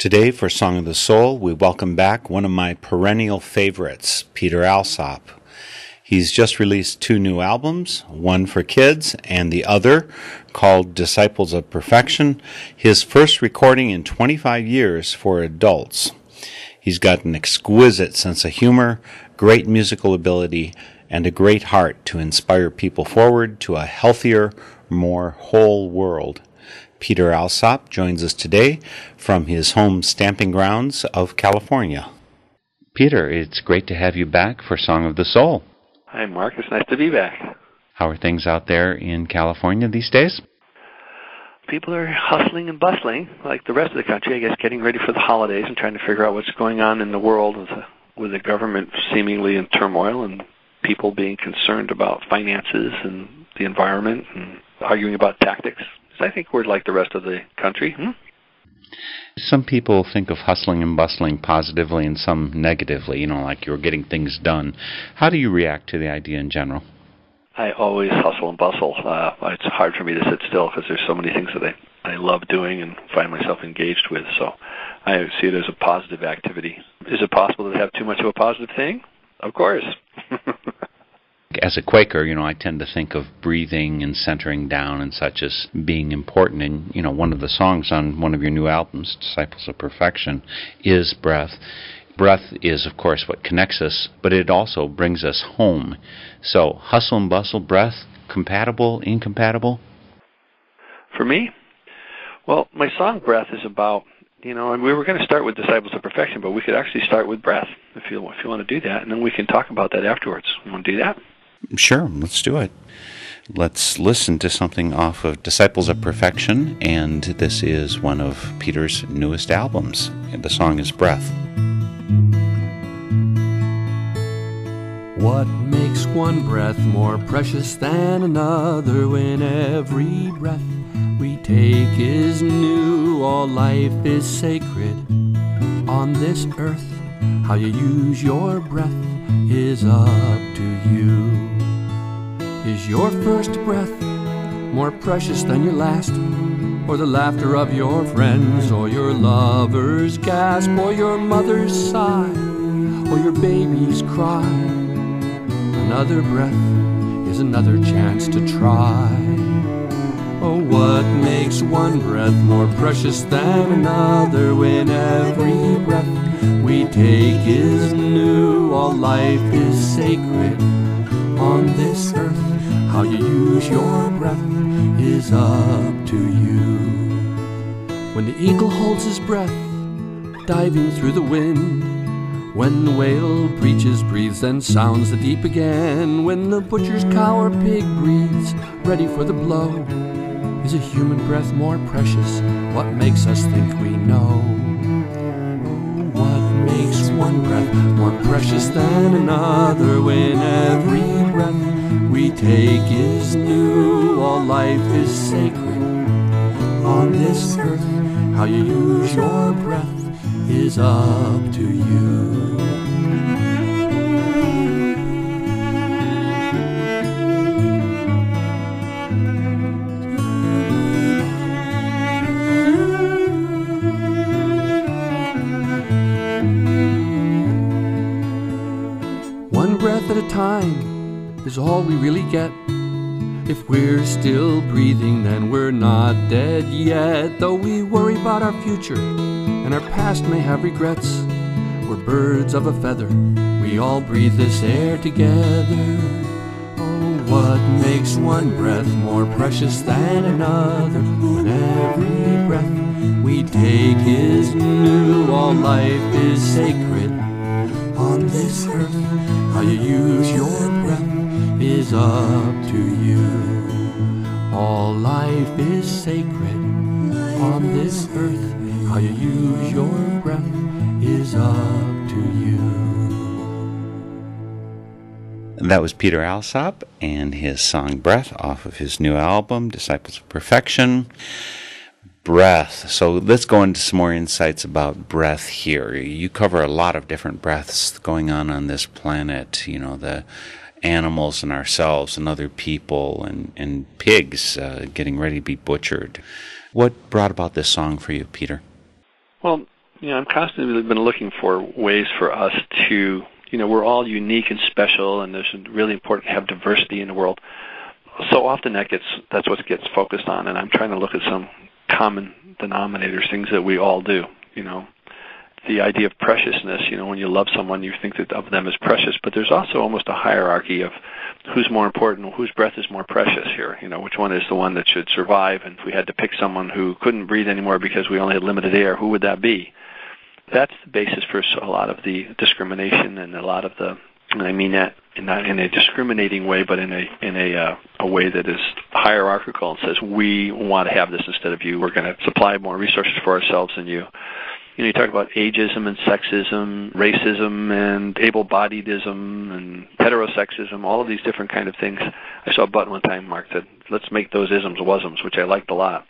Today, for Song of the Soul, we welcome back one of my perennial favorites, Peter Alsop. He's just released two new albums, one for kids and the other called Disciples of Perfection, his first recording in 25 years for adults. He's got an exquisite sense of humor, great musical ability, and a great heart to inspire people forward to a healthier, more whole world. Peter Alsop joins us today from his home stamping grounds of California. Peter, it's great to have you back for Song of the Soul. Hi, Mark. It's nice to be back. How are things out there in California these days? People are hustling and bustling, like the rest of the country, I guess, getting ready for the holidays and trying to figure out what's going on in the world with the, with the government seemingly in turmoil and people being concerned about finances and the environment and arguing about tactics. I think we're like the rest of the country. Hmm? Some people think of hustling and bustling positively and some negatively, you know, like you're getting things done. How do you react to the idea in general? I always hustle and bustle. Uh, it's hard for me to sit still because there's so many things that I, I love doing and find myself engaged with. So I see it as a positive activity. Is it possible to have too much of a positive thing? Of course. As a Quaker, you know, I tend to think of breathing and centering down and such as being important. And, you know, one of the songs on one of your new albums, Disciples of Perfection, is breath. Breath is, of course, what connects us, but it also brings us home. So, hustle and bustle, breath, compatible, incompatible? For me, well, my song Breath is about, you know, and we were going to start with Disciples of Perfection, but we could actually start with Breath if you if you want to do that, and then we can talk about that afterwards. You want to do that? Sure, let's do it. Let's listen to something off of Disciples of Perfection, and this is one of Peter's newest albums. The song is Breath. What makes one breath more precious than another when every breath we take is new? All life is sacred on this earth. How you use your breath is up to you. Is your first breath more precious than your last? Or the laughter of your friends, or your lover's gasp, or your mother's sigh, or your baby's cry? Another breath is another chance to try. Oh, what makes one breath more precious than another when every breath we take is new? All life is sacred on this earth. How you use your breath is up to you. When the eagle holds his breath, diving through the wind, when the whale breaches, breathes, and sounds the deep again. When the butcher's cow or pig breathes, ready for the blow. Is a human breath more precious? What makes us think we know? One breath more precious than another when every breath we take is new? All life is sacred on this earth. How you use your breath is up to you. Time is all we really get. If we're still breathing, then we're not dead yet. Though we worry about our future and our past may have regrets, we're birds of a feather. We all breathe this air together. Oh, what makes one breath more precious than another? When every breath we take is new, all life is sacred this earth. How you use your breath is up to you. All life is sacred on this earth. How you use your breath is up to you. That was Peter Alsop and his song Breath off of his new album, Disciples of Perfection. Breath. So let's go into some more insights about breath here. You cover a lot of different breaths going on on this planet, you know, the animals and ourselves and other people and, and pigs uh, getting ready to be butchered. What brought about this song for you, Peter? Well, you know, I'm constantly been looking for ways for us to, you know, we're all unique and special, and it's really important to have diversity in the world. So often that gets that's what gets focused on, and I'm trying to look at some common denominators, things that we all do. You know, the idea of preciousness. You know, when you love someone, you think that of them as precious, but there's also almost a hierarchy of who's more important, whose breath is more precious here. You know, which one is the one that should survive? And if we had to pick someone who couldn't breathe anymore because we only had limited air, who would that be? That's the basis for a lot of the discrimination and a lot of the, and I mean that not in a discriminating way, but in a in a uh, a way that is hierarchical and says we want to have this instead of you. We're going to supply more resources for ourselves than you you know, you talk about ageism and sexism, racism and able-bodiedism and heterosexism, all of these different kind of things. I saw a button one time Mark said, let's make those isms wasms, which I liked a lot.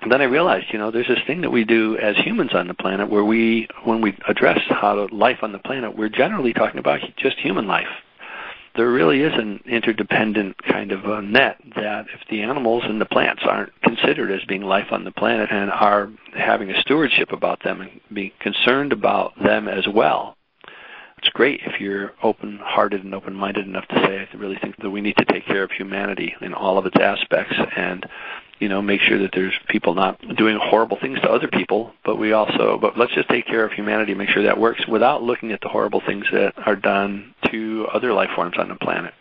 And then I realized, you know, there's this thing that we do as humans on the planet where we, when we address how to, life on the planet, we're generally talking about just human life there really is an interdependent kind of a net that if the animals and the plants aren't considered as being life on the planet and are having a stewardship about them and being concerned about them as well, it's great if you're open hearted and open minded enough to say, I really think that we need to take care of humanity in all of its aspects and you know, make sure that there's people not doing horrible things to other people, but we also, but let's just take care of humanity, make sure that works without looking at the horrible things that are done to other life forms on the planet.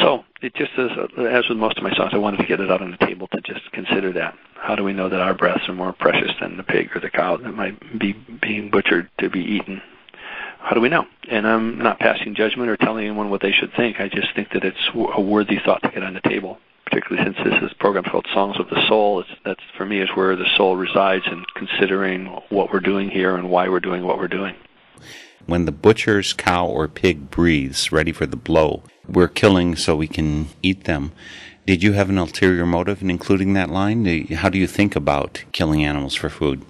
So it just is, as with most of my songs, I wanted to get it out on the table to just consider that. How do we know that our breaths are more precious than the pig or the cow that might be being butchered to be eaten? How do we know? And I'm not passing judgment or telling anyone what they should think. I just think that it's a worthy thought to get on the table particularly since this is a program called Songs of the Soul. It's, that's for me is where the soul resides in considering what we're doing here and why we're doing what we're doing. When the butcher's cow or pig breathes, ready for the blow, we're killing so we can eat them. Did you have an ulterior motive in including that line? How do you think about killing animals for food?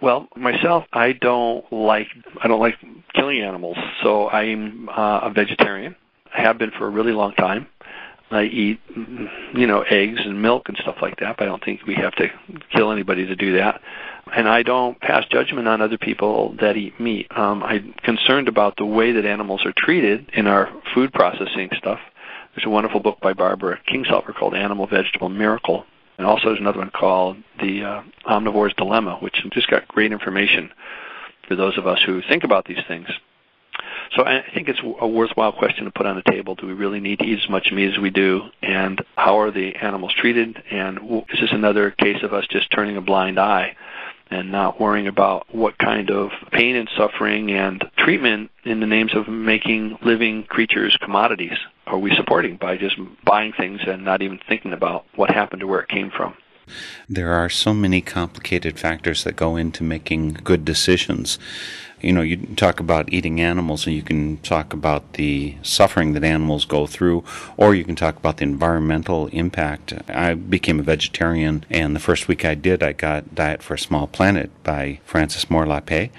Well, myself, I don't like I don't like killing animals, so I'm uh, a vegetarian. I have been for a really long time. I eat, you know, eggs and milk and stuff like that. But I don't think we have to kill anybody to do that. And I don't pass judgment on other people that eat meat. Um, I'm concerned about the way that animals are treated in our food processing stuff. There's a wonderful book by Barbara Kingsolver called Animal Vegetable Miracle. And also there's another one called The uh, Omnivore's Dilemma, which just got great information for those of us who think about these things. So I think it's a worthwhile question to put on the table. Do we really need to eat as much meat as we do? And how are the animals treated? And is this another case of us just turning a blind eye and not worrying about what kind of pain and suffering and treatment in the names of making living creatures commodities are we supporting by just buying things and not even thinking about what happened to where it came from? There are so many complicated factors that go into making good decisions you know, you talk about eating animals and you can talk about the suffering that animals go through, or you can talk about the environmental impact. I became a vegetarian, and the first week I did, I got Diet for a Small Planet by Frances Moore Lappé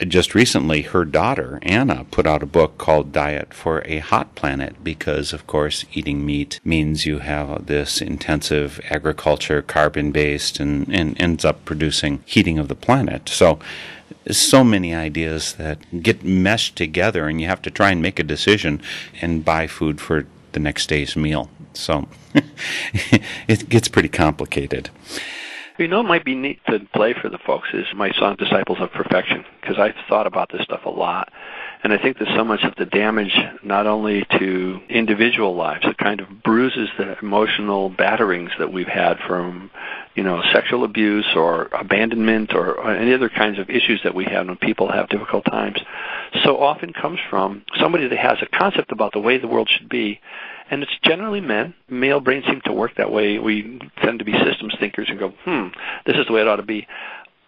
just recently, her daughter, Anna, put out a book called Diet for a Hot Planet because, of course, eating meat means you have this intensive agriculture, carbon based, and, and ends up producing heating of the planet. So so many ideas that get meshed together, and you have to try and make a decision and buy food for the next day's meal. So it gets pretty complicated. You know, it might be neat to play for the folks is my song "Disciples of Perfection" because I've thought about this stuff a lot, and I think that so much of the damage, not only to individual lives, it kind of bruises the emotional batterings that we've had from you know, sexual abuse or abandonment or any other kinds of issues that we have when people have difficult times, so often comes from somebody that has a concept about the way the world should be. And it's generally men. Male brains seem to work that way. We tend to be systems thinkers and go, hmm, this is the way it ought to be.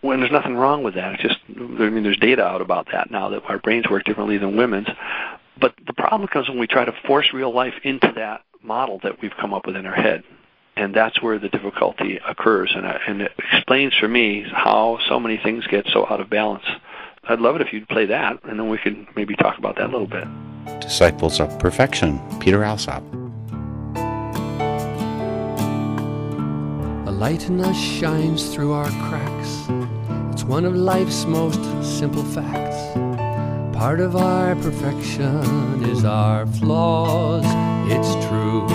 When there's nothing wrong with that. It's just, I mean, there's data out about that now that our brains work differently than women's. But the problem comes when we try to force real life into that model that we've come up with in our head and that's where the difficulty occurs. And, uh, and it explains for me how so many things get so out of balance. I'd love it if you'd play that, and then we could maybe talk about that a little bit. Disciples of Perfection, Peter Alsop. A light in us shines through our cracks. It's one of life's most simple facts. Part of our perfection is our flaws. It's true.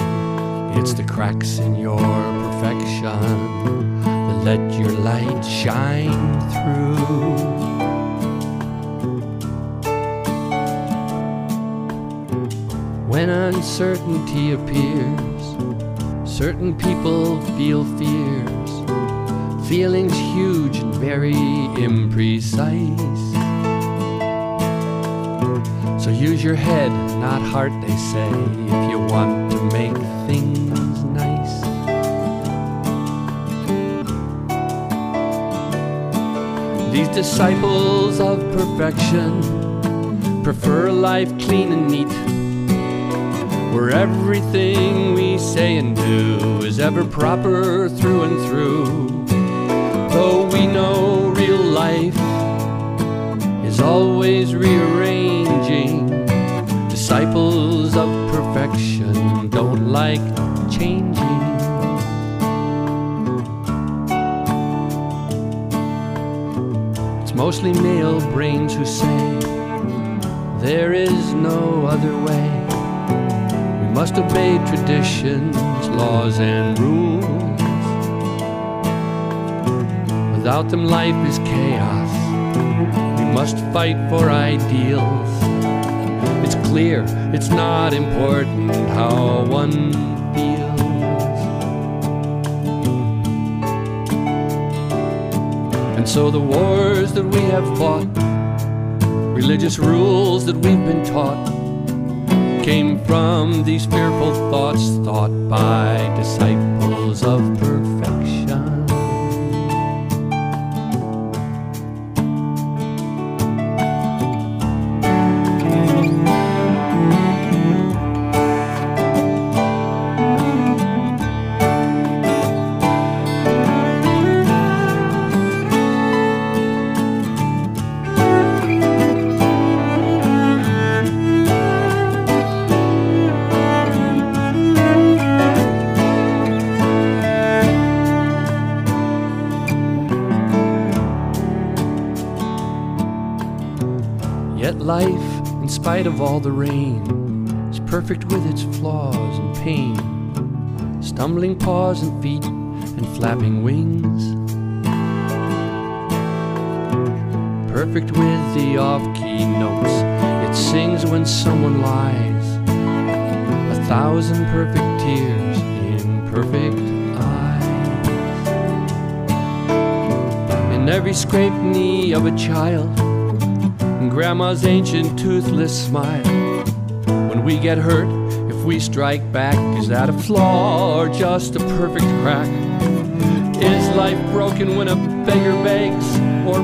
It's the cracks in your perfection that let your light shine through. When uncertainty appears, certain people feel fears, feelings huge and very imprecise. So use your head, not heart, they say, if you want to make things nice. These disciples of perfection prefer life clean and neat, where everything we say and do is ever proper through and through. Though we know real life is always rearranging. Disciples of perfection don't like changing. It's mostly male brains who say there is no other way. Must obey traditions, laws, and rules. Without them, life is chaos We must fight for ideals. It's clear it's not important how one feels. And so the wars that we have fought, religious rules that we've been taught, came from these fearful thoughts thought by disciples of perfection. All the rain, is perfect with its flaws and pain. Stumbling paws and feet and flapping wings. Perfect with the off key notes, it sings when someone lies. A thousand perfect tears in perfect eyes. In every scraped knee of a child, grandma's ancient toothless smile. When we get hurt, if we strike back, is that a flaw or just a perfect crack? Is life broken when a beggar begs, or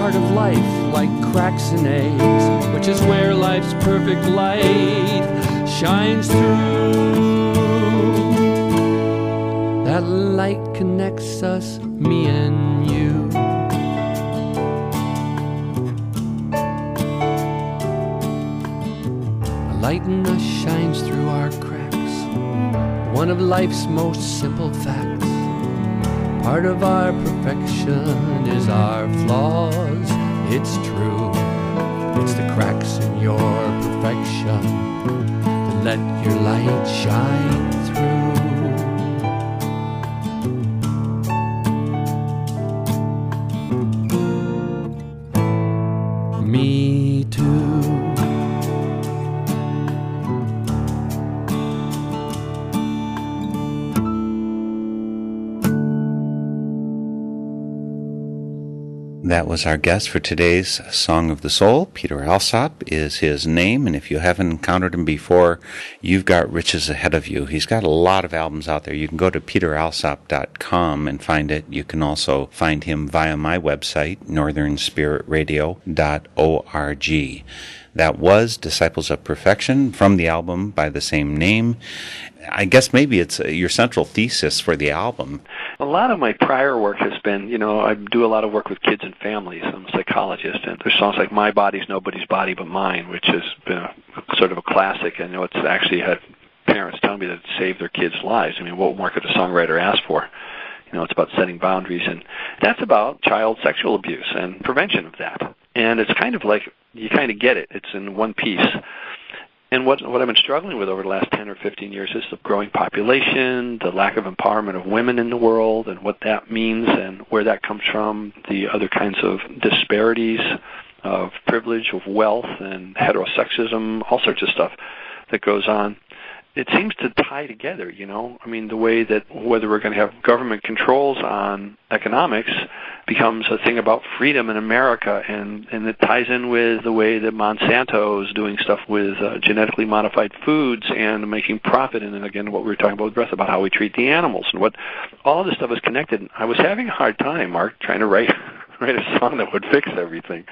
part of life like cracks and eggs, which is where life's perfect light shines through? That light connects us, me and you. Light in us shines through our cracks. One of life's most simple facts. Part of our perfection is our flaws. It's true. It's the cracks in your perfection that let your light shine That was our guest for today's Song of the Soul. Peter Alsop is his name, and if you haven't encountered him before, you've got riches ahead of you. He's got a lot of albums out there. You can go to peteralsop.com and find it. You can also find him via my website, northernspiritradio.org. That was Disciples of Perfection from the album by the same name. I guess maybe it's uh, your central thesis for the album. A lot of my prior work has been, you know, I do a lot of work with kids and families. I'm a psychologist, and there's songs like "My Body's Nobody's Body But Mine," which has been a, sort of a classic. I know it's actually had parents tell me that it saved their kids' lives. I mean, what more could a songwriter ask for? You know, it's about setting boundaries, and that's about child sexual abuse and prevention of that. And it's kind of like you kind of get it. It's in one piece. And what what I've been struggling with over the last 10 or 15 years is the growing population, the lack of empowerment of women in the world, and what that means, and where that comes from, the other kinds of disparities of privilege, of wealth, and heterosexism, all sorts of stuff that goes on. It seems to tie together, you know. I mean, the way that whether we're going to have government controls on economics becomes a thing about freedom in America, and and it ties in with the way that Monsanto is doing stuff with uh, genetically modified foods and making profit. And then again, what we were talking about with Breath about how we treat the animals and what all this stuff is connected. I was having a hard time, Mark, trying to write write a song that would fix everything.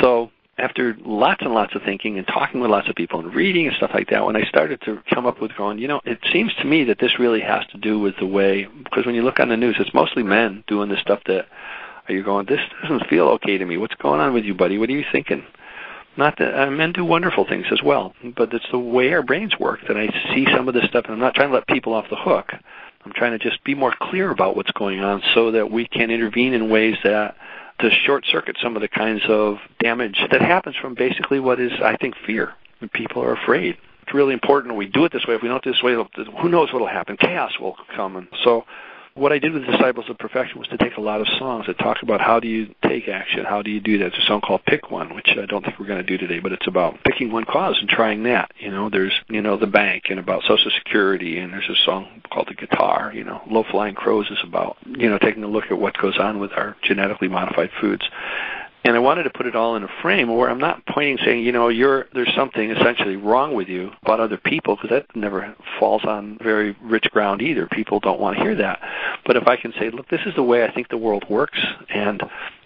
So after lots and lots of thinking and talking with lots of people and reading and stuff like that, when I started to come up with going, you know, it seems to me that this really has to do with the way, because when you look on the news, it's mostly men doing this stuff that are you going, this doesn't feel okay to me. What's going on with you, buddy? What are you thinking? Not that uh, men do wonderful things as well, but it's the way our brains work that I see some of this stuff, and I'm not trying to let people off the hook. I'm trying to just be more clear about what's going on so that we can intervene in ways that to short circuit some of the kinds of damage that happens from basically what is, I think, fear. When people are afraid. It's really important we do it this way. If we don't do it this way, who knows what will happen? Chaos will come. And so what I did with Disciples of Perfection was to take a lot of songs that talk about how do you take action, how do you do that. There's a song called Pick One, which I don't think we're going to do today, but it's about picking one cause and trying that. You know, there's, you know, the bank and about Social Security, and there's a song called The Guitar, you know, Low Flying Crows is about, you know, taking a look at what goes on with our genetically modified foods. And I wanted to put it all in a frame where I'm not pointing saying, you know, you're there's something essentially wrong with you about other people because that never falls on very rich ground either. People don't want to hear that. But if I can say, look, this is the way I think the world works and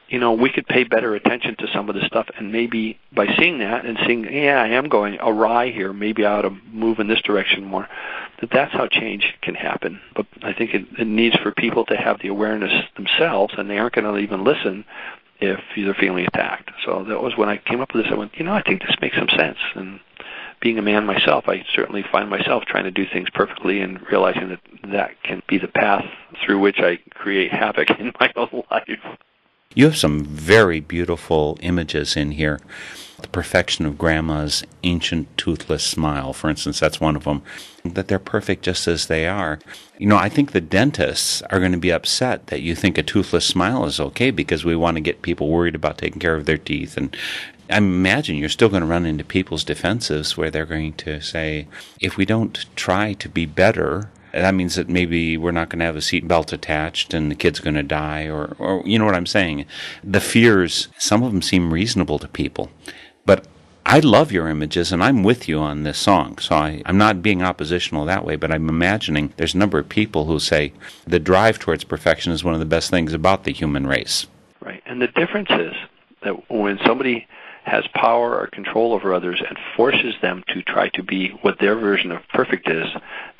you know, we could pay better attention to some of the stuff and maybe by seeing that and seeing, yeah, I am going awry here, maybe I ought to move in this direction more, that that's how change can happen. But I think it, it needs for people to have the awareness themselves and they aren't going to even listen if they're feeling attacked. So that was when I came up with this. I went, you know, I think this makes some sense. And being a man myself, I certainly find myself trying to do things perfectly and realizing that that can be the path through which I create havoc in my own life. You have some very beautiful images in here. The perfection of grandma's ancient toothless smile, for instance, that's one of them. That they're perfect just as they are. You know, I think the dentists are going to be upset that you think a toothless smile is okay because we want to get people worried about taking care of their teeth. And I imagine you're still going to run into people's defensives where they're going to say, if we don't try to be better, that means that maybe we're not going to have a seat belt attached and the kid's going to die or, or you know what I'm saying. The fears, some of them seem reasonable to people, I love your images and I'm with you on this song. So I, I'm not being oppositional that way, but I'm imagining there's a number of people who say the drive towards perfection is one of the best things about the human race. Right. And the difference is that when somebody has power or control over others and forces them to try to be what their version of perfect is,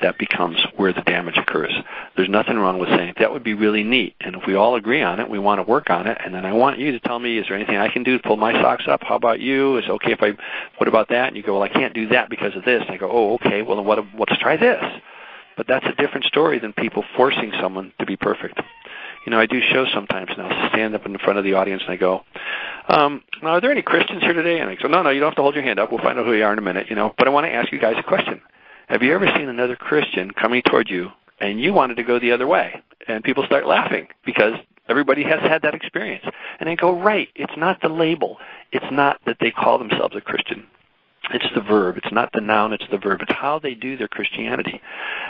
that becomes where the damage occurs. There's nothing wrong with saying that would be really neat, and if we all agree on it, we want to work on it, and then I want you to tell me, is there anything I can do to pull my socks up? How about you? Is it okay if I? What about that? And you go, well, I can't do that because of this. And I go, oh, okay. Well, then what? Let's try this. But that's a different story than people forcing someone to be perfect you know, I do shows sometimes now. I'll stand up in front of the audience and I go, um, now, are there any Christians here today? And I go, no, no, you don't have to hold your hand up. We'll find out who you are in a minute, you know. But I want to ask you guys a question. Have you ever seen another Christian coming toward you and you wanted to go the other way? And people start laughing because everybody has had that experience. And I go, right, it's not the label. It's not that they call themselves a Christian. It's the verb. It's not the noun, it's the verb. It's how they do their Christianity.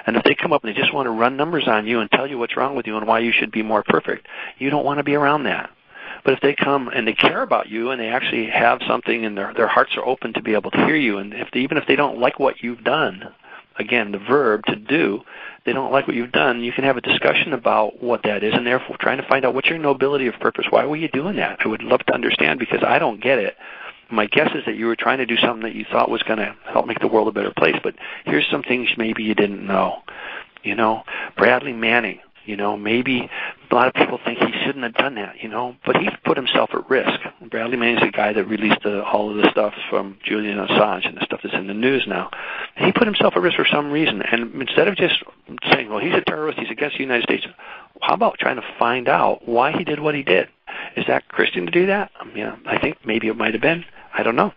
And if they come up and they just want to run numbers on you and tell you what's wrong with you and why you should be more perfect, you don't want to be around that. But if they come and they care about you and they actually have something and their their hearts are open to be able to hear you, and if they, even if they don't like what you've done, again the verb to do, they don't like what you've done, you can have a discussion about what that is, and therefore trying to find out what's your nobility of purpose. Why were you doing that? I would love to understand because I don't get it. My guess is that you were trying to do something that you thought was going to help make the world a better place, but here's some things maybe you didn't know. You know, Bradley Manning you know, maybe a lot of people think he shouldn't have done that, you know, but he put himself at risk. Bradley Manning's the guy that released the, all of the stuff from Julian Assange and the stuff that's in the news now. He put himself at risk for some reason, and instead of just saying, well, he's a terrorist, he's against the United States, how about trying to find out why he did what he did? Is that Christian to do that? I mean, I think maybe it might have been. I don't know,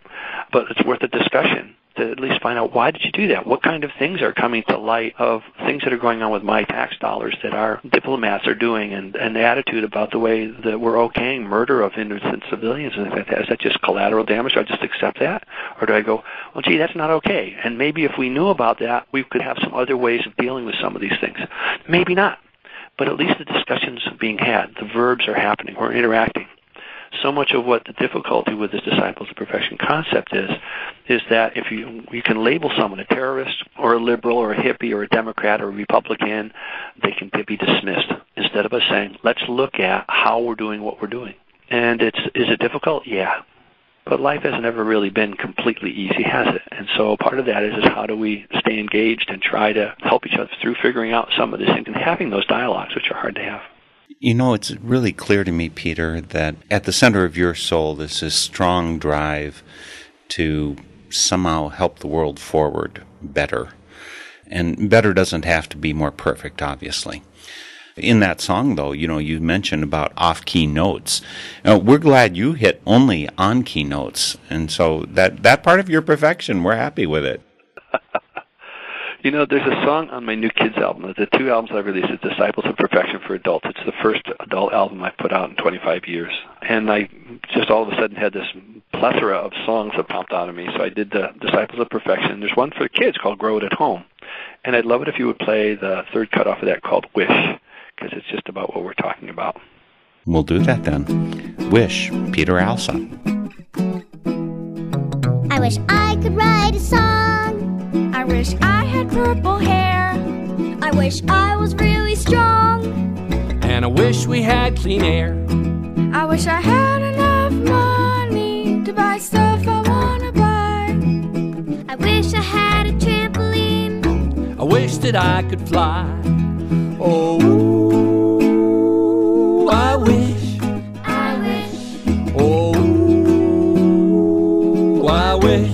but it's worth a discussion to at least find out why did you do that? What kind of things are coming to light of things that are going on with my tax dollars that our diplomats are doing and, and the attitude about the way that we're okaying murder of innocent civilians and like that. Is that just collateral damage? Do I just accept that? Or do I go, well, gee, that's not okay. And maybe if we knew about that, we could have some other ways of dealing with some of these things. Maybe not. But at least the discussions being had. The verbs are happening. We're interacting so much of what the difficulty with this disciples of perfection concept is, is that if you you can label someone a terrorist or a liberal or a hippie or a Democrat or a Republican, they can be dismissed instead of us saying, let's look at how we're doing what we're doing. And it's is it difficult? Yeah. But life hasn't ever really been completely easy, has it? And so part of that is, is how do we stay engaged and try to help each other through figuring out some of these things and having those dialogues, which are hard to have. You know, it's really clear to me, Peter, that at the center of your soul is this strong drive to somehow help the world forward better. And better doesn't have to be more perfect, obviously. In that song, though, you know, you mentioned about off key notes. Now, we're glad you hit only on key notes. And so that, that part of your perfection, we're happy with it. You know, there's a song on my new kids album. The two albums I've released is Disciples of Perfection for Adults. It's the first adult album I've put out in 25 years. And I just all of a sudden had this plethora of songs that popped out of me. So I did the Disciples of Perfection. There's one for kids called Grow It at Home. And I'd love it if you would play the third cut off of that called Wish, because it's just about what we're talking about. We'll do that then. Wish, Peter Alsop. I wish I could write a song I wish I had purple hair. I wish I was really strong. And I wish we had clean air. I wish I had enough money to buy stuff I wanna buy. I wish I had a trampoline. I wish that I could fly. Oh, I wish. I wish. Oh, I wish.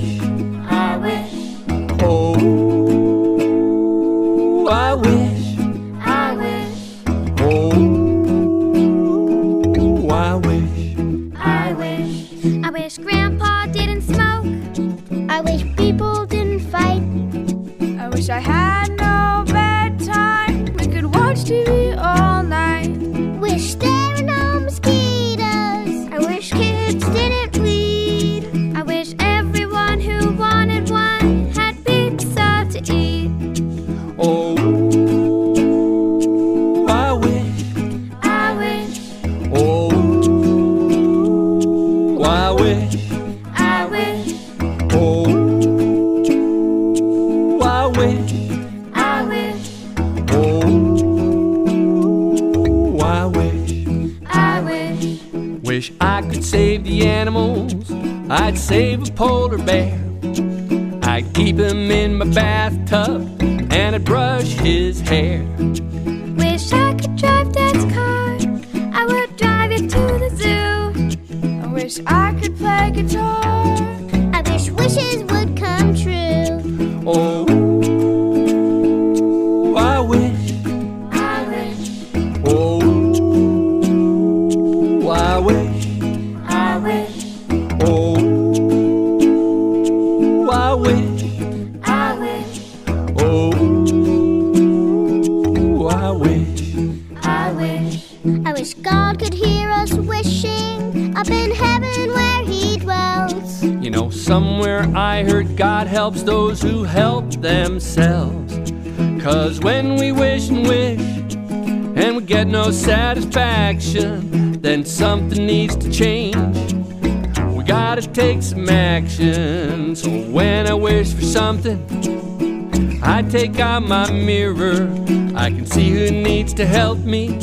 Save helps those who help themselves. Cause when we wish and wish and we get no satisfaction, then something needs to change. We gotta take some action. So when I wish for something, I take out my mirror. I can see who needs to help me.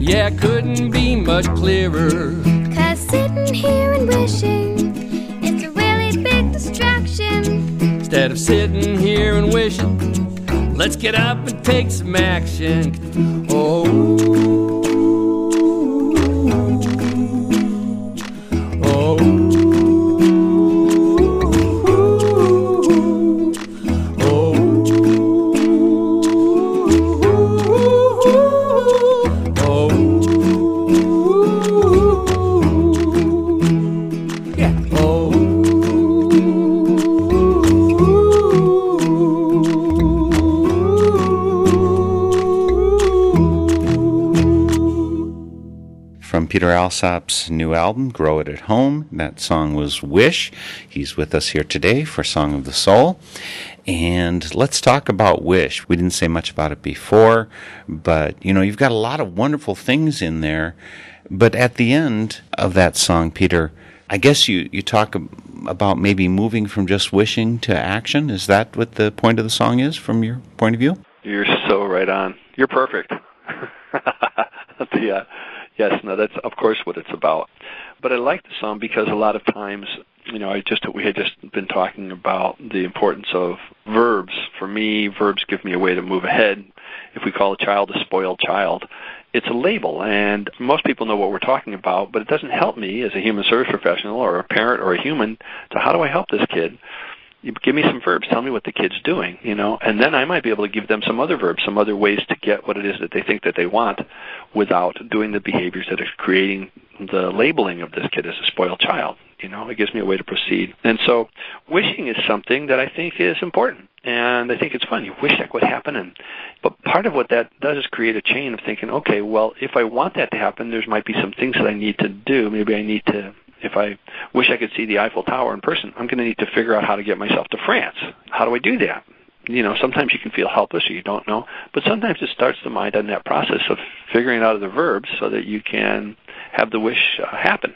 Yeah, couldn't be much clearer. Cause sitting here and wishing, sitting here and wishing, let's get up and take some action. Oh. Alsop's new album, Grow It at Home, that song was Wish. He's with us here today for Song of the Soul. And let's talk about Wish. We didn't say much about it before, but you know, you've got a lot of wonderful things in there. But at the end of that song, Peter, I guess you, you talk about maybe moving from just wishing to action. Is that what the point of the song is from your point of view? You're so right on. You're perfect. uh, yes, no, that's of course what it's about. But I like the song because a lot of times, you know, I just we had just been talking about the importance of verbs. For me, verbs give me a way to move ahead. If we call a child a spoiled child, it's a label, and most people know what we're talking about, but it doesn't help me as a human service professional or a parent or a human. So how do I help this kid? Give me some verbs tell me what the kid's doing you know and then i might be able to give them some other verbs some other ways to get what it is that they think that they want without doing the behaviors that are creating the labeling of this kid as a spoiled child you know it gives me a way to proceed. And so wishing is something that i think is important and i think it's fun. You wish that would happen and but part of what that does is create a chain of thinking okay well if i want that to happen there might be some things that i need to do. Maybe i need to if I wish I could see the Eiffel Tower in person, I'm going to need to figure out how to get myself to France. How do I do that? You know, sometimes you can feel helpless or you don't know, but sometimes it starts the mind on that process of figuring out the verbs so that you can have the wish uh, happen.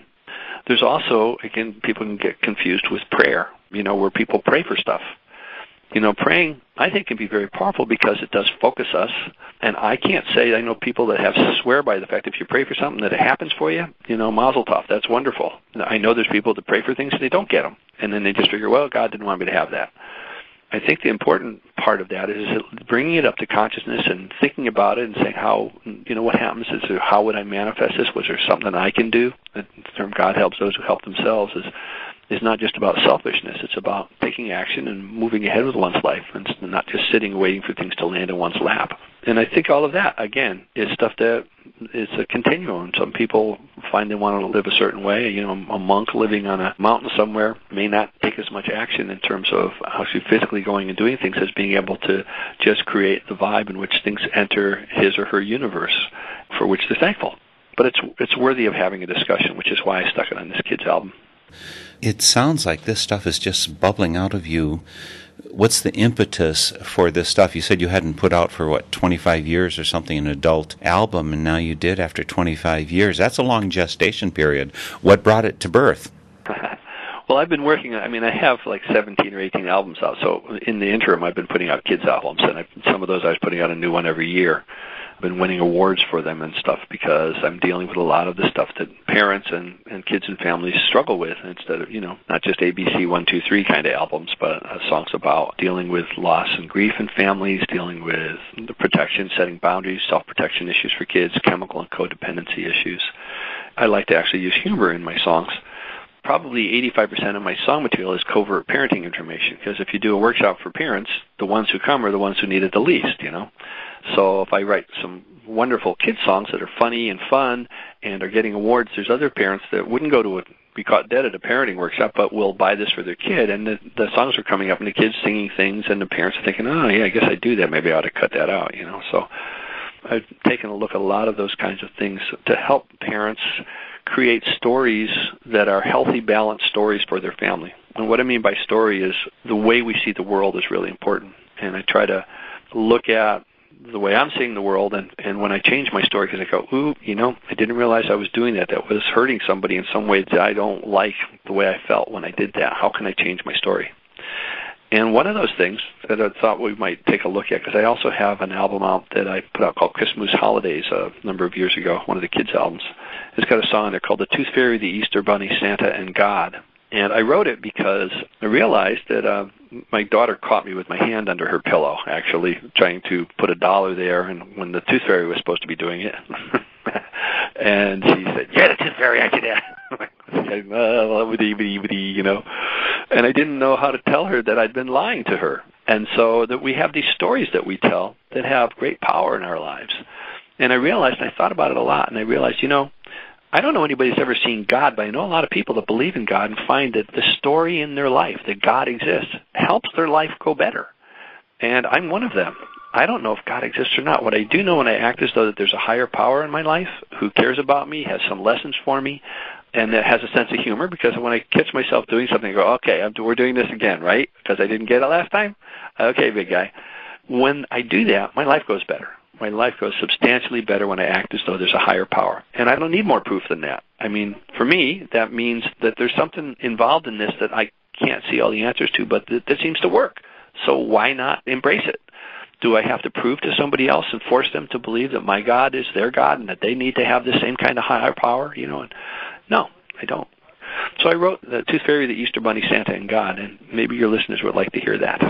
There's also, again, people can get confused with prayer, you know, where people pray for stuff. You know, praying, I think, can be very powerful because it does focus us. And I can't say, I know people that have swear by the fact if you pray for something that it happens for you, you know, mazel tov, that's wonderful. I know there's people that pray for things and they don't get them. And then they just figure, well, God didn't want me to have that. I think the important part of that is bringing it up to consciousness and thinking about it and saying how, you know, what happens is how would I manifest this? Was there something I can do? The term God helps those who help themselves is is not just about selfishness. It's about taking action and moving ahead with one's life and not just sitting waiting for things to land in one's lap. And I think all of that, again, is stuff that is a continuum. Some people find they want to live a certain way. You know, a monk living on a mountain somewhere may not take as much action in terms of actually physically going and doing things as being able to just create the vibe in which things enter his or her universe for which they're thankful. But it's it's worthy of having a discussion, which is why I stuck it on this kid's album. It sounds like this stuff is just bubbling out of you. What's the impetus for this stuff? You said you hadn't put out for what 25 years or something an adult album, and now you did after 25 years. That's a long gestation period. What brought it to birth? well, I've been working. I mean, I have like 17 or 18 albums out. So in the interim, I've been putting out kids albums, and I, some of those I was putting out a new one every year. Been winning awards for them and stuff because I'm dealing with a lot of the stuff that parents and, and kids and families struggle with instead of, you know, not just ABC 123 kind of albums, but uh, songs about dealing with loss and grief in families, dealing with the protection, setting boundaries, self-protection issues for kids, chemical and codependency issues. I like to actually use humor in my songs probably 85% of my song material is covert parenting information because if you do a workshop for parents, the ones who come are the ones who need it the least, you know. So if I write some wonderful kid songs that are funny and fun and are getting awards, there's other parents that wouldn't go to a be caught dead at a parenting workshop, but will buy this for their kid. And the, the songs are coming up, and the kids singing things, and the parents are thinking, "Oh, yeah, I guess I do that. Maybe I ought to cut that out." You know. So I've taken a look at a lot of those kinds of things to help parents create stories that are healthy, balanced stories for their family. And what I mean by story is the way we see the world is really important. And I try to look at the way I'm seeing the world, and and when I change my story, because I go, ooh, you know, I didn't realize I was doing that. That was hurting somebody in some way that I don't like the way I felt when I did that. How can I change my story? And one of those things that I thought we might take a look at, because I also have an album out that I put out called Christmas Holidays a number of years ago, one of the kids' albums. It's got a song there called The Tooth Fairy, the Easter Bunny, Santa, and God. And I wrote it because I realized that uh, my daughter caught me with my hand under her pillow, actually trying to put a dollar there, and when the tooth fairy was supposed to be doing it, and she said, "Yeah, the tooth fairy, I did that." you know, and I didn't know how to tell her that I'd been lying to her, and so that we have these stories that we tell that have great power in our lives. And I realized, I thought about it a lot, and I realized, you know, I don't know anybody that's ever seen God, but I know a lot of people that believe in God and find that the story in their life that God exists helps their life go better. And I'm one of them. I don't know if God exists or not. What I do know when I act as though that there's a higher power in my life who cares about me, has some lessons for me, and that has a sense of humor because when I catch myself doing something, I go, okay, I'm, we're doing this again, right? Because I didn't get it last time? Okay, big guy. When I do that, my life goes better my life goes substantially better when I act as though there's a higher power. And I don't need more proof than that. I mean, for me, that means that there's something involved in this that I can't see all the answers to, but that, that seems to work. So why not embrace it? Do I have to prove to somebody else and force them to believe that my God is their God and that they need to have the same kind of higher power? You know, and no, I don't. So I wrote the Tooth Fairy, the Easter Bunny, Santa, and God, and maybe your listeners would like to hear that.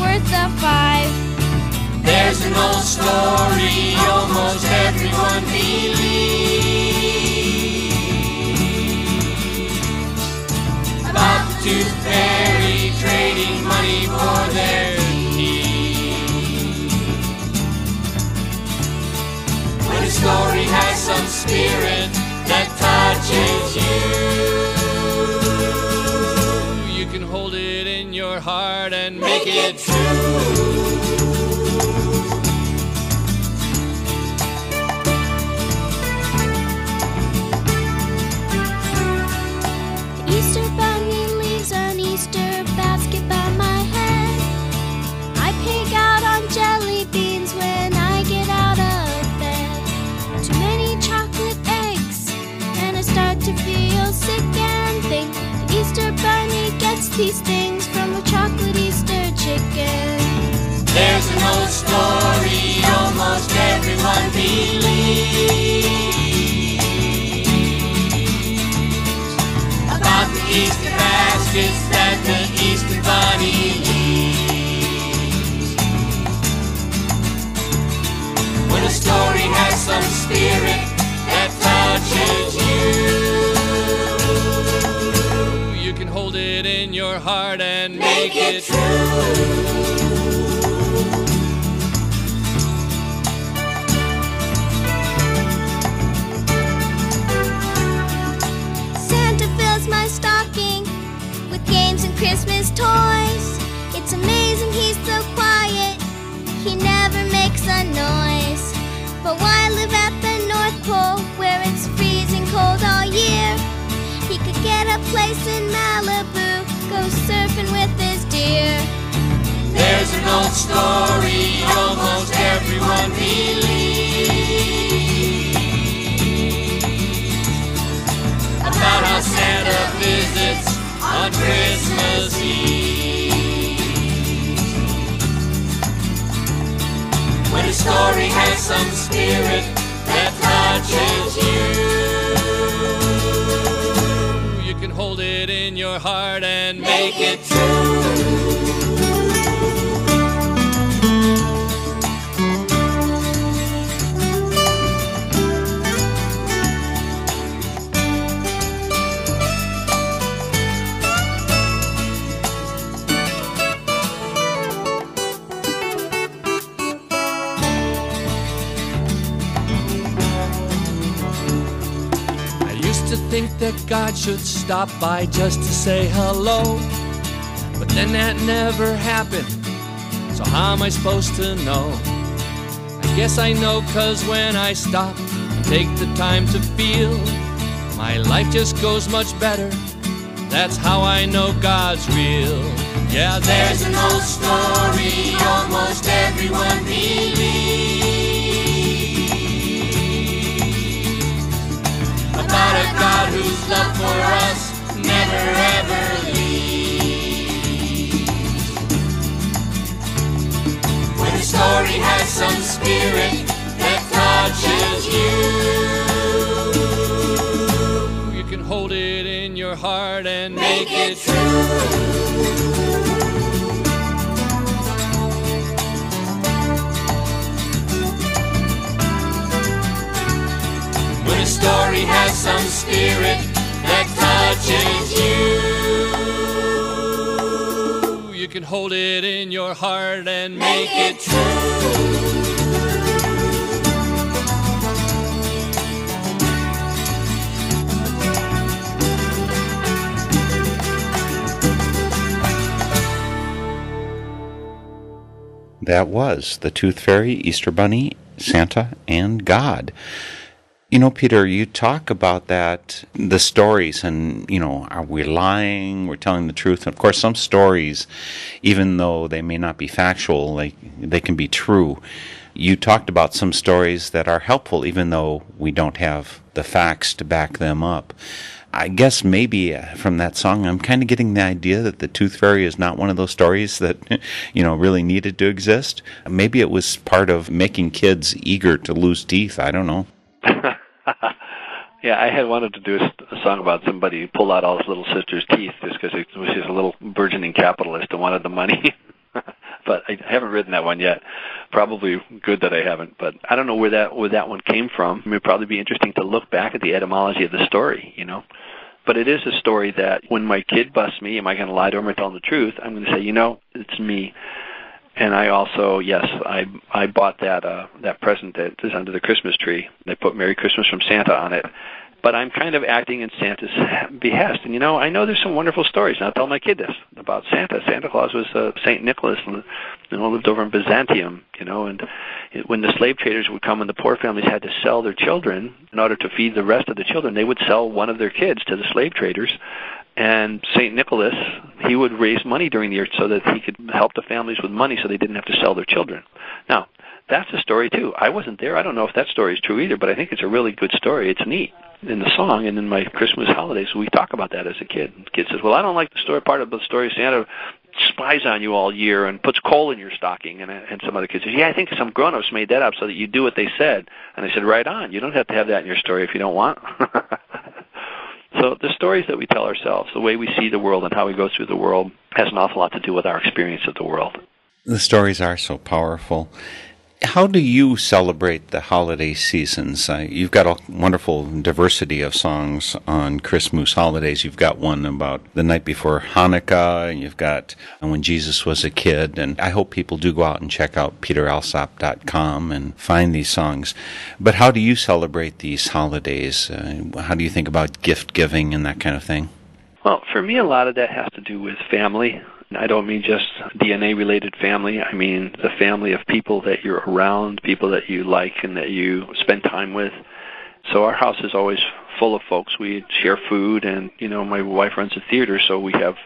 Worth a five. There's an old story almost everyone believes about the tooth fairy trading money for their teeth. When a story has some spirit that touches you, you can hold it in your heart and make it these things from a chocolate Easter chicken. There's an old story almost everyone believes about the Easter baskets that the Easter bunny leaves. When a story has some spirit that touches your heart and make, make it, true. Santa fills my stocking with games and Christmas toys. It's amazing he's so quiet, he never makes a noise. But why live at the North Pole where it's freezing cold all year? He could get a place in Malibu, go surfing with his deer. There's an old story almost everyone believes about how Santa visits on Christmas Eve. When a story has some spirit that touches you, hold it in your heart and make it true. God should stop by just to say hello. But then that never happened. So how am I supposed to know? I guess I know cause when I stop and take the time to feel, my life just goes much better. That's how I know God's real. Yeah, There's an old story almost everyone believes about a God whose love for us never ever leaves. When a story has some spirit that touches you, you can hold it in your heart and make it true. Story has some spirit that touches you, you can hold it in your heart and make it true. That was The Tooth Fairy, Easter Bunny, Santa, and God. You know, Peter, you talk about that, the stories, and, you know, are we lying? We're telling the truth. And of course, some stories, even though they may not be factual, they, they can be true. You talked about some stories that are helpful, even though we don't have the facts to back them up. I guess maybe uh, from that song, I'm kind of getting the idea that the Tooth Fairy is not one of those stories that, you know, really needed to exist. Maybe it was part of making kids eager to lose teeth. I don't know. yeah, I had wanted to do a, song about somebody who pulled out all his little sister's teeth just because he was just a little burgeoning capitalist and wanted the money. but I haven't written that one yet. Probably good that I haven't. But I don't know where that where that one came from. It would probably be interesting to look back at the etymology of the story. You know. But it is a story that when my kid busts me, am I going to lie to him or tell him the truth? I'm going to say, you know, it's me. And I also, yes, I I bought that uh that present that is under the Christmas tree. They put Merry Christmas from Santa on it. But I'm kind of acting in Santa's behest. And you know, I know there's some wonderful stories. And I'll tell my kid this about Santa. Santa Claus was uh, Saint Nicholas, and you lived over in Byzantium. You know, and it, when the slave traders would come and the poor families had to sell their children in order to feed the rest of the children, they would sell one of their kids to the slave traders. And St. Nicholas, he would raise money during the year so that he could help the families with money so they didn't have to sell their children. Now, that's a story too. I wasn't there. I don't know if that story is true either, but I think it's a really good story. It's neat in the song and in my Christmas holidays. We talk about that as a kid. The kid says, "Well, I don't like the story part of the story. Santa spies on you all year and puts coal in your stocking." And and some other kid says, "Yeah, I think some grown-ups made that up so that you do what they said." And I said, "Right on. You don't have to have that in your story if you don't want." So the stories that we tell ourselves, the way we see the world and how we go through the world, has an awful lot to do with our experience of the world. The stories are so powerful. How do you celebrate the holiday seasons? Uh, you've got a wonderful diversity of songs on Christmas holidays. You've got one about the night before Hanukkah, and you've got when Jesus was a kid. And I hope people do go out and check out peteralsop.com and find these songs. But how do you celebrate these holidays? Uh, how do you think about gift giving and that kind of thing? Well, for me, a lot of that has to do with family I don't mean just DNA related family. I mean the family of people that you're around, people that you like and that you spend time with. So our house is always full of folks. We share food, and you know, my wife runs a theater, so we have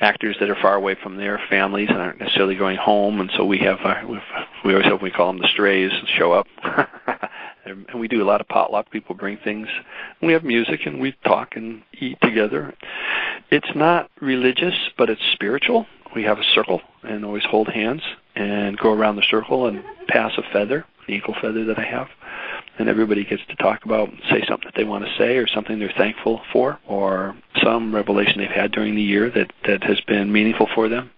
actors that are far away from their families and aren't necessarily going home, and so we have uh, our, we always hope we call them the strays and show up. and we do a lot of potluck. People bring things. We have music and we talk and eat together. It's not religious, but it's spiritual. We have a circle and always hold hands and go around the circle and pass a feather, an eagle feather that I have and everybody gets to talk about, say something that they want to say, or something they're thankful for, or some revelation they've had during the year that that has been meaningful for them.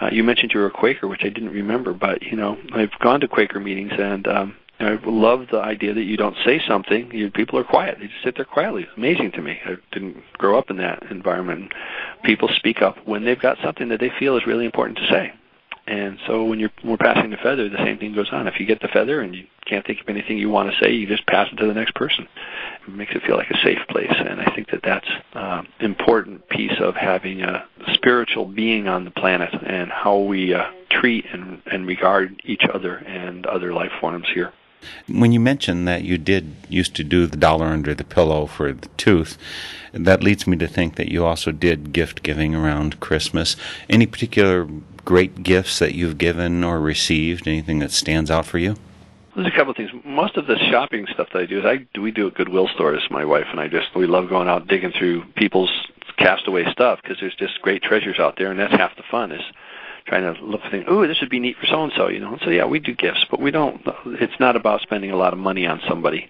Uh, you mentioned you were a Quaker, which I didn't remember, but you know I've gone to Quaker meetings and um, I love the idea that you don't say something. You, people are quiet; they just sit there quietly. It's amazing to me. I didn't grow up in that environment. People speak up when they've got something that they feel is really important to say. And so when you're we're passing the feather, the same thing goes on. If you get the feather and you can't think of anything you want to say, you just pass it to the next person. It makes it feel like a safe place, and I think that that's an uh, important piece of having a spiritual being on the planet and how we uh, treat and, and regard each other and other life forms here. When you mentioned that you did used to do the dollar under the pillow for the tooth, that leads me to think that you also did gift giving around Christmas. Any particular great gifts that you've given or received? Anything that stands out for you? There's a couple of things. Most of the shopping stuff that I do is I we do at Goodwill stores. My wife and I just we love going out digging through people's castaway stuff because there's just great treasures out there, and that's half the fun is trying to look for things. Oh, this would be neat for so and so, you know. And so yeah, we do gifts, but we don't. It's not about spending a lot of money on somebody.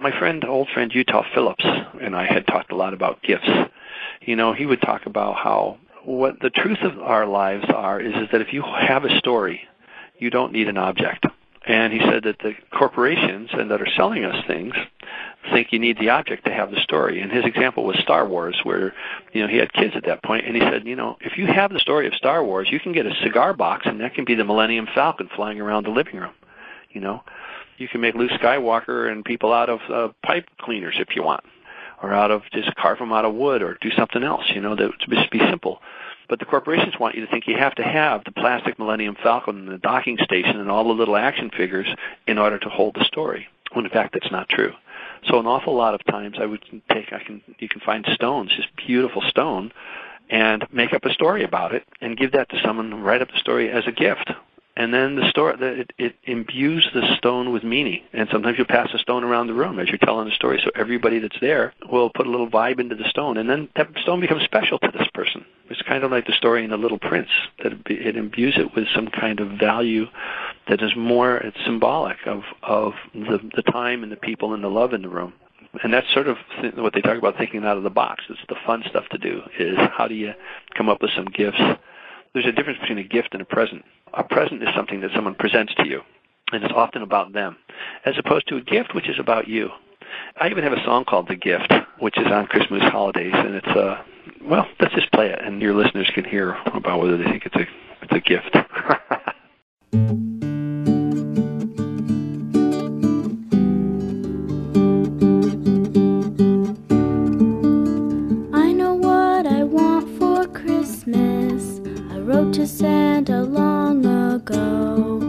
My friend, old friend Utah Phillips, and I had talked a lot about gifts. You know, he would talk about how what the truth of our lives are is, is that if you have a story, you don't need an object. And he said that the corporations and that are selling us things think you need the object to have the story. And his example was Star Wars, where you know he had kids at that point, and he said, you know, if you have the story of Star Wars, you can get a cigar box, and that can be the Millennium Falcon flying around the living room. You know, you can make Luke Skywalker and people out of uh, pipe cleaners if you want or out of just carve them out of wood or do something else, you know, that would be simple. But the corporations want you to think you have to have the plastic Millennium Falcon and the docking station and all the little action figures in order to hold the story. When in fact that's not true. So an awful lot of times I would take I can you can find stones, just beautiful stone, and make up a story about it and give that to someone, write up the story as a gift and then the story it, it imbues the stone with meaning. And sometimes you pass a stone around the room as you're telling the story. So everybody that's there will put a little vibe into the stone. And then that stone becomes special to this person. It's kind of like the story in the little prince that it imbues it with some kind of value that is more it's symbolic of of the the time and the people and the love in the room. And that's sort of what they talk about thinking out of the box. It's the fun stuff to do is how do you come up with some gifts? There's a difference between a gift and a present a present is something that someone presents to you, and it's often about them, as opposed to a gift, which is about you. I even have a song called "The Gift," which is on Christmas holidays, and it's uh, well, let's just play it, and your listeners can hear about whether they think it's a it's a gift. to Santa long ago.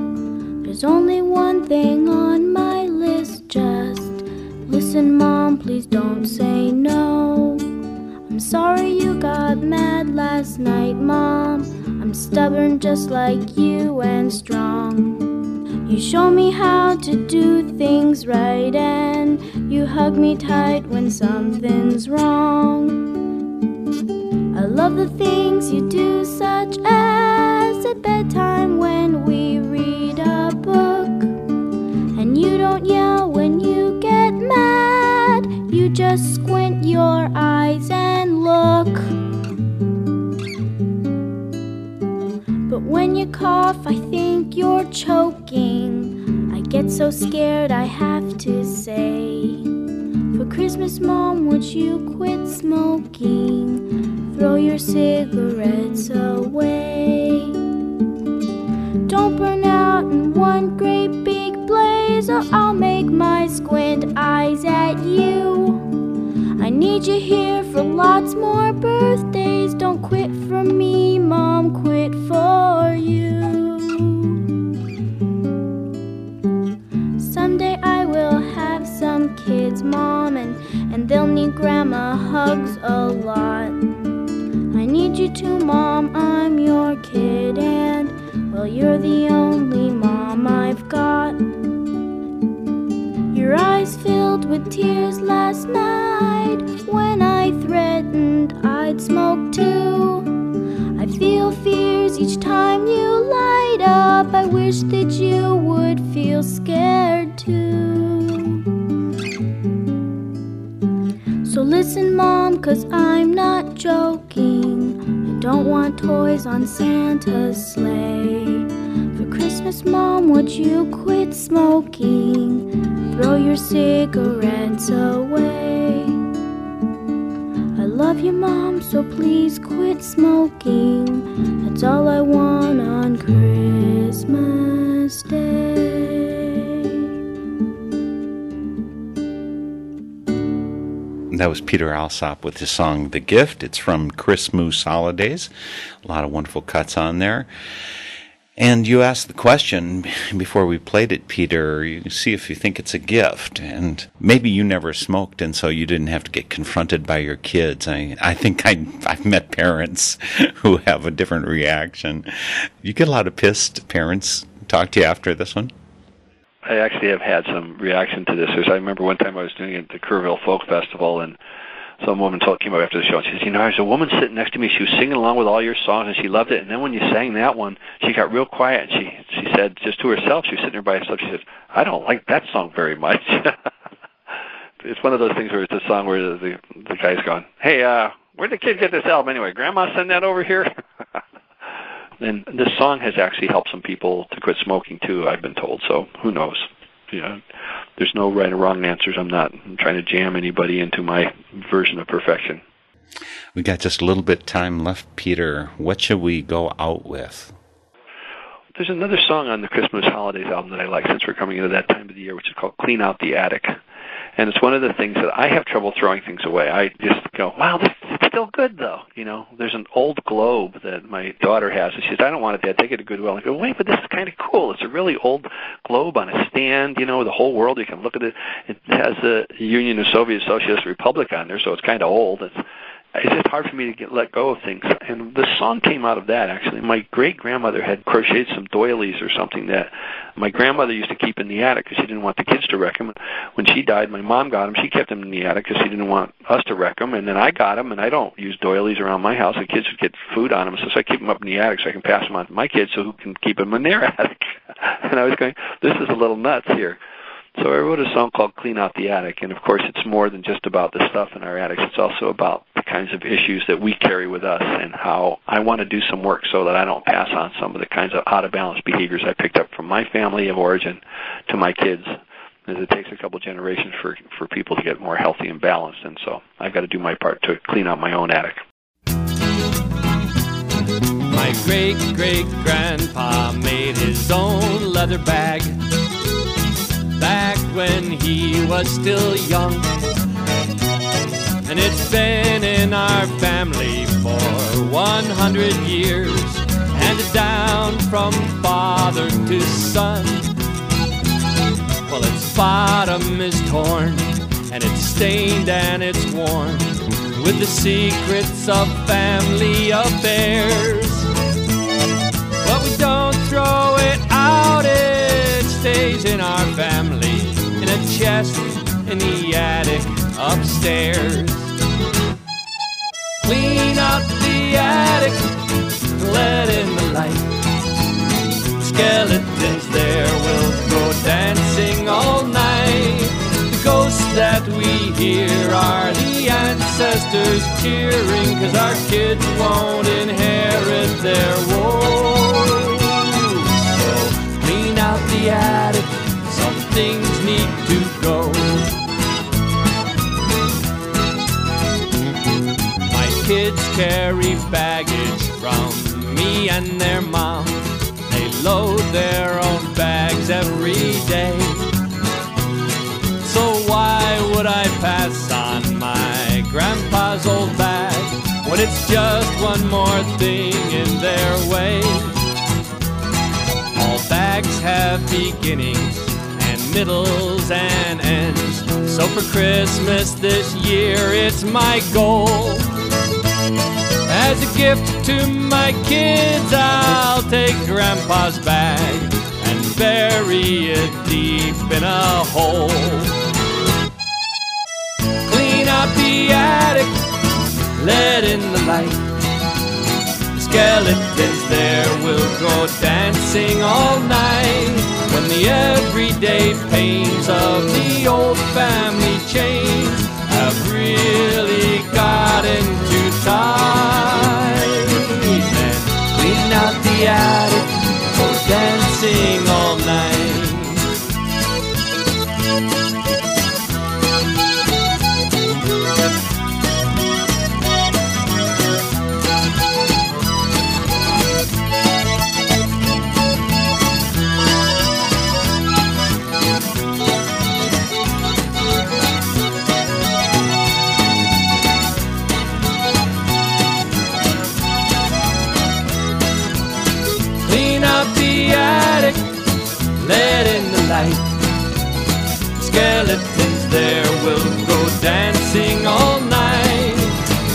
There's only one thing on my list, just listen, Mom, please don't say no. I'm sorry you got mad last night, Mom. I'm stubborn just like you and strong. You show me how to do things right, and you hug me tight when something's wrong. I love the things you do, such as at bedtime when we read a book. And you don't yell when you get mad, you just squint your eyes and look. But when you cough, I think you're choking. I get so scared, I have to say. For Christmas, Mom, would you quit smoking? throw your cigarettes away don't burn out in one great big blaze Or I'll make my squint eyes at you. I need you here for lots more birthdays. Don't quit for me, Mom, quit for you. Someday I will have some kids, Mom And, and they'll need Grandma hugs a lot. I need you too, Mom, I'm your kid and well, you're the only mom I've got. Your eyes filled with tears last night when I threatened I'd smoke too. I feel fears each time you light up. I wish that you would feel scared too. So listen, Mom, cause I'm not joking. Don't want toys on Santa's sleigh. For Christmas, Mom, would you quit smoking? Throw your cigarettes away. I love you, Mom, so please quit smoking. That's all I want on Christmas Day. That was Peter Alsop with his song The Gift. It's from Chris Moose Holidays. A lot of wonderful cuts on there. And you asked the question before we played it, Peter, you see if you think it's a gift. And maybe you never smoked, and so you didn't have to get confronted by your kids. I, I think I, I've met parents who have a different reaction. You get a lot of pissed parents talk to you after this one? I actually have had some reaction to this. I remember one time I was doing it at the Kerrville Folk Festival, and some woman told, came up after the show and she says, "You know, there's a woman sitting next to me. She was singing along with all your songs, and she loved it. And then when you sang that one, she got real quiet. And she she said, just to herself, she was sitting there by herself. She said, "I don't like that song very much." it's one of those things where it's a song where the the guy's gone, "Hey, uh, where'd the kid get this album anyway? Grandma send that over here." and this song has actually helped some people to quit smoking too. I've been told. So who knows? You know, there's no right or wrong answers. I'm not trying to jam anybody into my version of perfection. We got just a little bit time left, Peter. What should we go out with? There's another song on the Christmas Holidays album that I like since we're coming into that time of the year, which is called Clean Out the Attic. And it's one of the things that I have trouble throwing things away. I just go, wow, this is still good though. You know, there's an old globe that my daughter has, and she says, I don't want it, Dad. Take it to Goodwill. I go, wait, but this is kind of cool. It's a really old globe on a stand. You know, the whole world. You can look at it. It has the Union of Soviet Socialist Republic on there, so it's kind of old. It's it's just hard for me to get let go of things. And the song came out of that actually. My great grandmother had crocheted some doilies or something that my grandmother used to keep in the attic because she didn't want the kids to wreck them. When she died, my mom got them. She kept them in the attic because she didn't want us to wreck them. And then I got them, and I don't use doilies around my house. The kids would get food on them, so I keep them up in the attic so I can pass them on to my kids so who can keep them in their attic. and I was going, this is a little nuts here. So I wrote a song called Clean Out the Attic, and of course it's more than just about the stuff in our attics. It's also about the kinds of issues that we carry with us and how I want to do some work so that I don't pass on some of the kinds of out of balance behaviors I picked up from my family of origin to my kids. As it takes a couple generations for for people to get more healthy and balanced, and so I've got to do my part to clean out my own attic. My great great grandpa made his own leather bag back when he was still young. And it's been in our family for 100 years, handed down from father to son. Well, its bottom is torn, and it's stained and it's worn with the secrets of family affairs. But we don't throw it out, stays in our family in a chest in the attic upstairs. Clean out the attic, let in the light. Skeletons there will go dancing all night. The ghosts that we hear are the ancestors cheering, cause our kids won't inherit their woes. So clean out the attic, things need to go. My kids carry baggage from me and their mom. They load their own bags every day. So why would I pass on my grandpa's old bag when it's just one more thing in their way? All bags have beginnings middles and ends. So for Christmas this year, it's my goal As a gift to my kids, I'll take Grandpa's bag and bury it deep in a hole. Clean out the attic, let in the light. The skeletons there will go dancing all night when the everyday pains of the old family chains have really gotten too tight. And clean out the attic for dancing all night. Let in the light. Skeletons there will go dancing all night.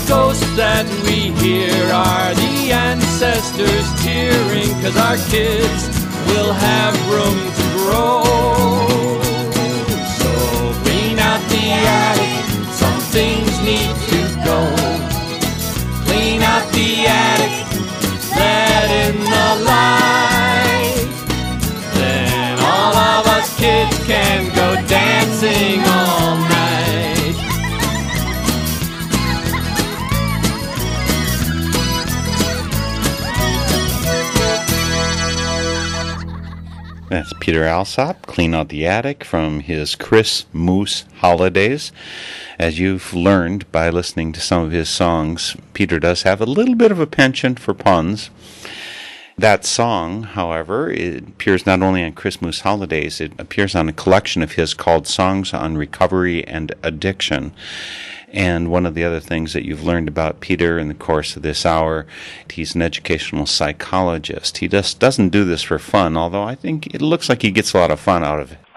Ghosts that we hear are the ancestors cheering, cause our kids will have room to grow. So clean out the attic, some things need to go. Clean out the attic, let in the light. Dancing all night. That's Peter Alsop, Clean Out the Attic from his Chris Moose Holidays. As you've learned by listening to some of his songs, Peter does have a little bit of a penchant for puns. That song, however, it appears not only on Christmas Holidays, it appears on a collection of his called Songs on Recovery and Addiction. And one of the other things that you've learned about Peter in the course of this hour, he's an educational psychologist. He just doesn't do this for fun, although I think it looks like he gets a lot of fun out of it.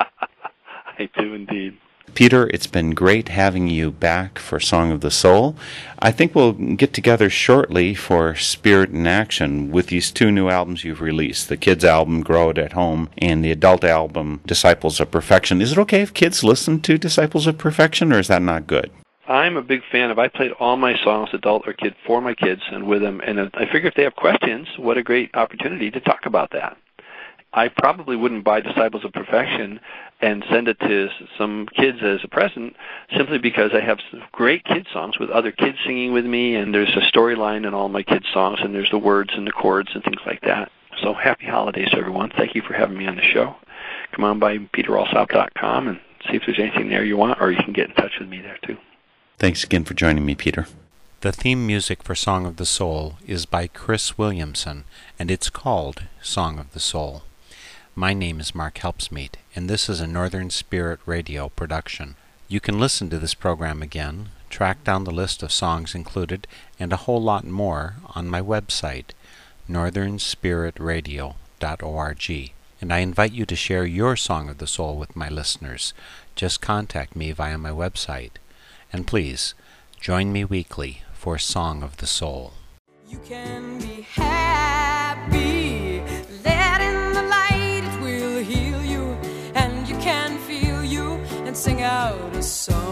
I do indeed. Peter, it's been great having you back for Song of the Soul. I think we'll get together shortly for Spirit in Action with these two new albums you've released the kids' album, Grow It at Home, and the adult album, Disciples of Perfection. Is it okay if kids listen to Disciples of Perfection, or is that not good? I'm a big fan of. I played all my songs, adult or kid, for my kids and with them. And I figure if they have questions, what a great opportunity to talk about that. I probably wouldn't buy Disciples of Perfection and send it to some kids as a present simply because I have some great kid songs with other kids singing with me, and there's a storyline in all my kids' songs, and there's the words and the chords and things like that. So happy holidays, everyone. Thank you for having me on the show. Come on by peteralsop.com and see if there's anything there you want, or you can get in touch with me there too. Thanks again for joining me, Peter. The theme music for Song of the Soul is by Cris Williamson, and it's called Song of the Soul. My name is Mark Helpsmeet, and this is a Northern Spirit Radio production. You can listen to this program again, track down the list of songs included, and a whole lot more on my website, northernspiritradio.org. And I invite you to share your Song of the Soul with my listeners. Just contact me via my website. And please, join me weekly for Song of the Soul. Sing out a song.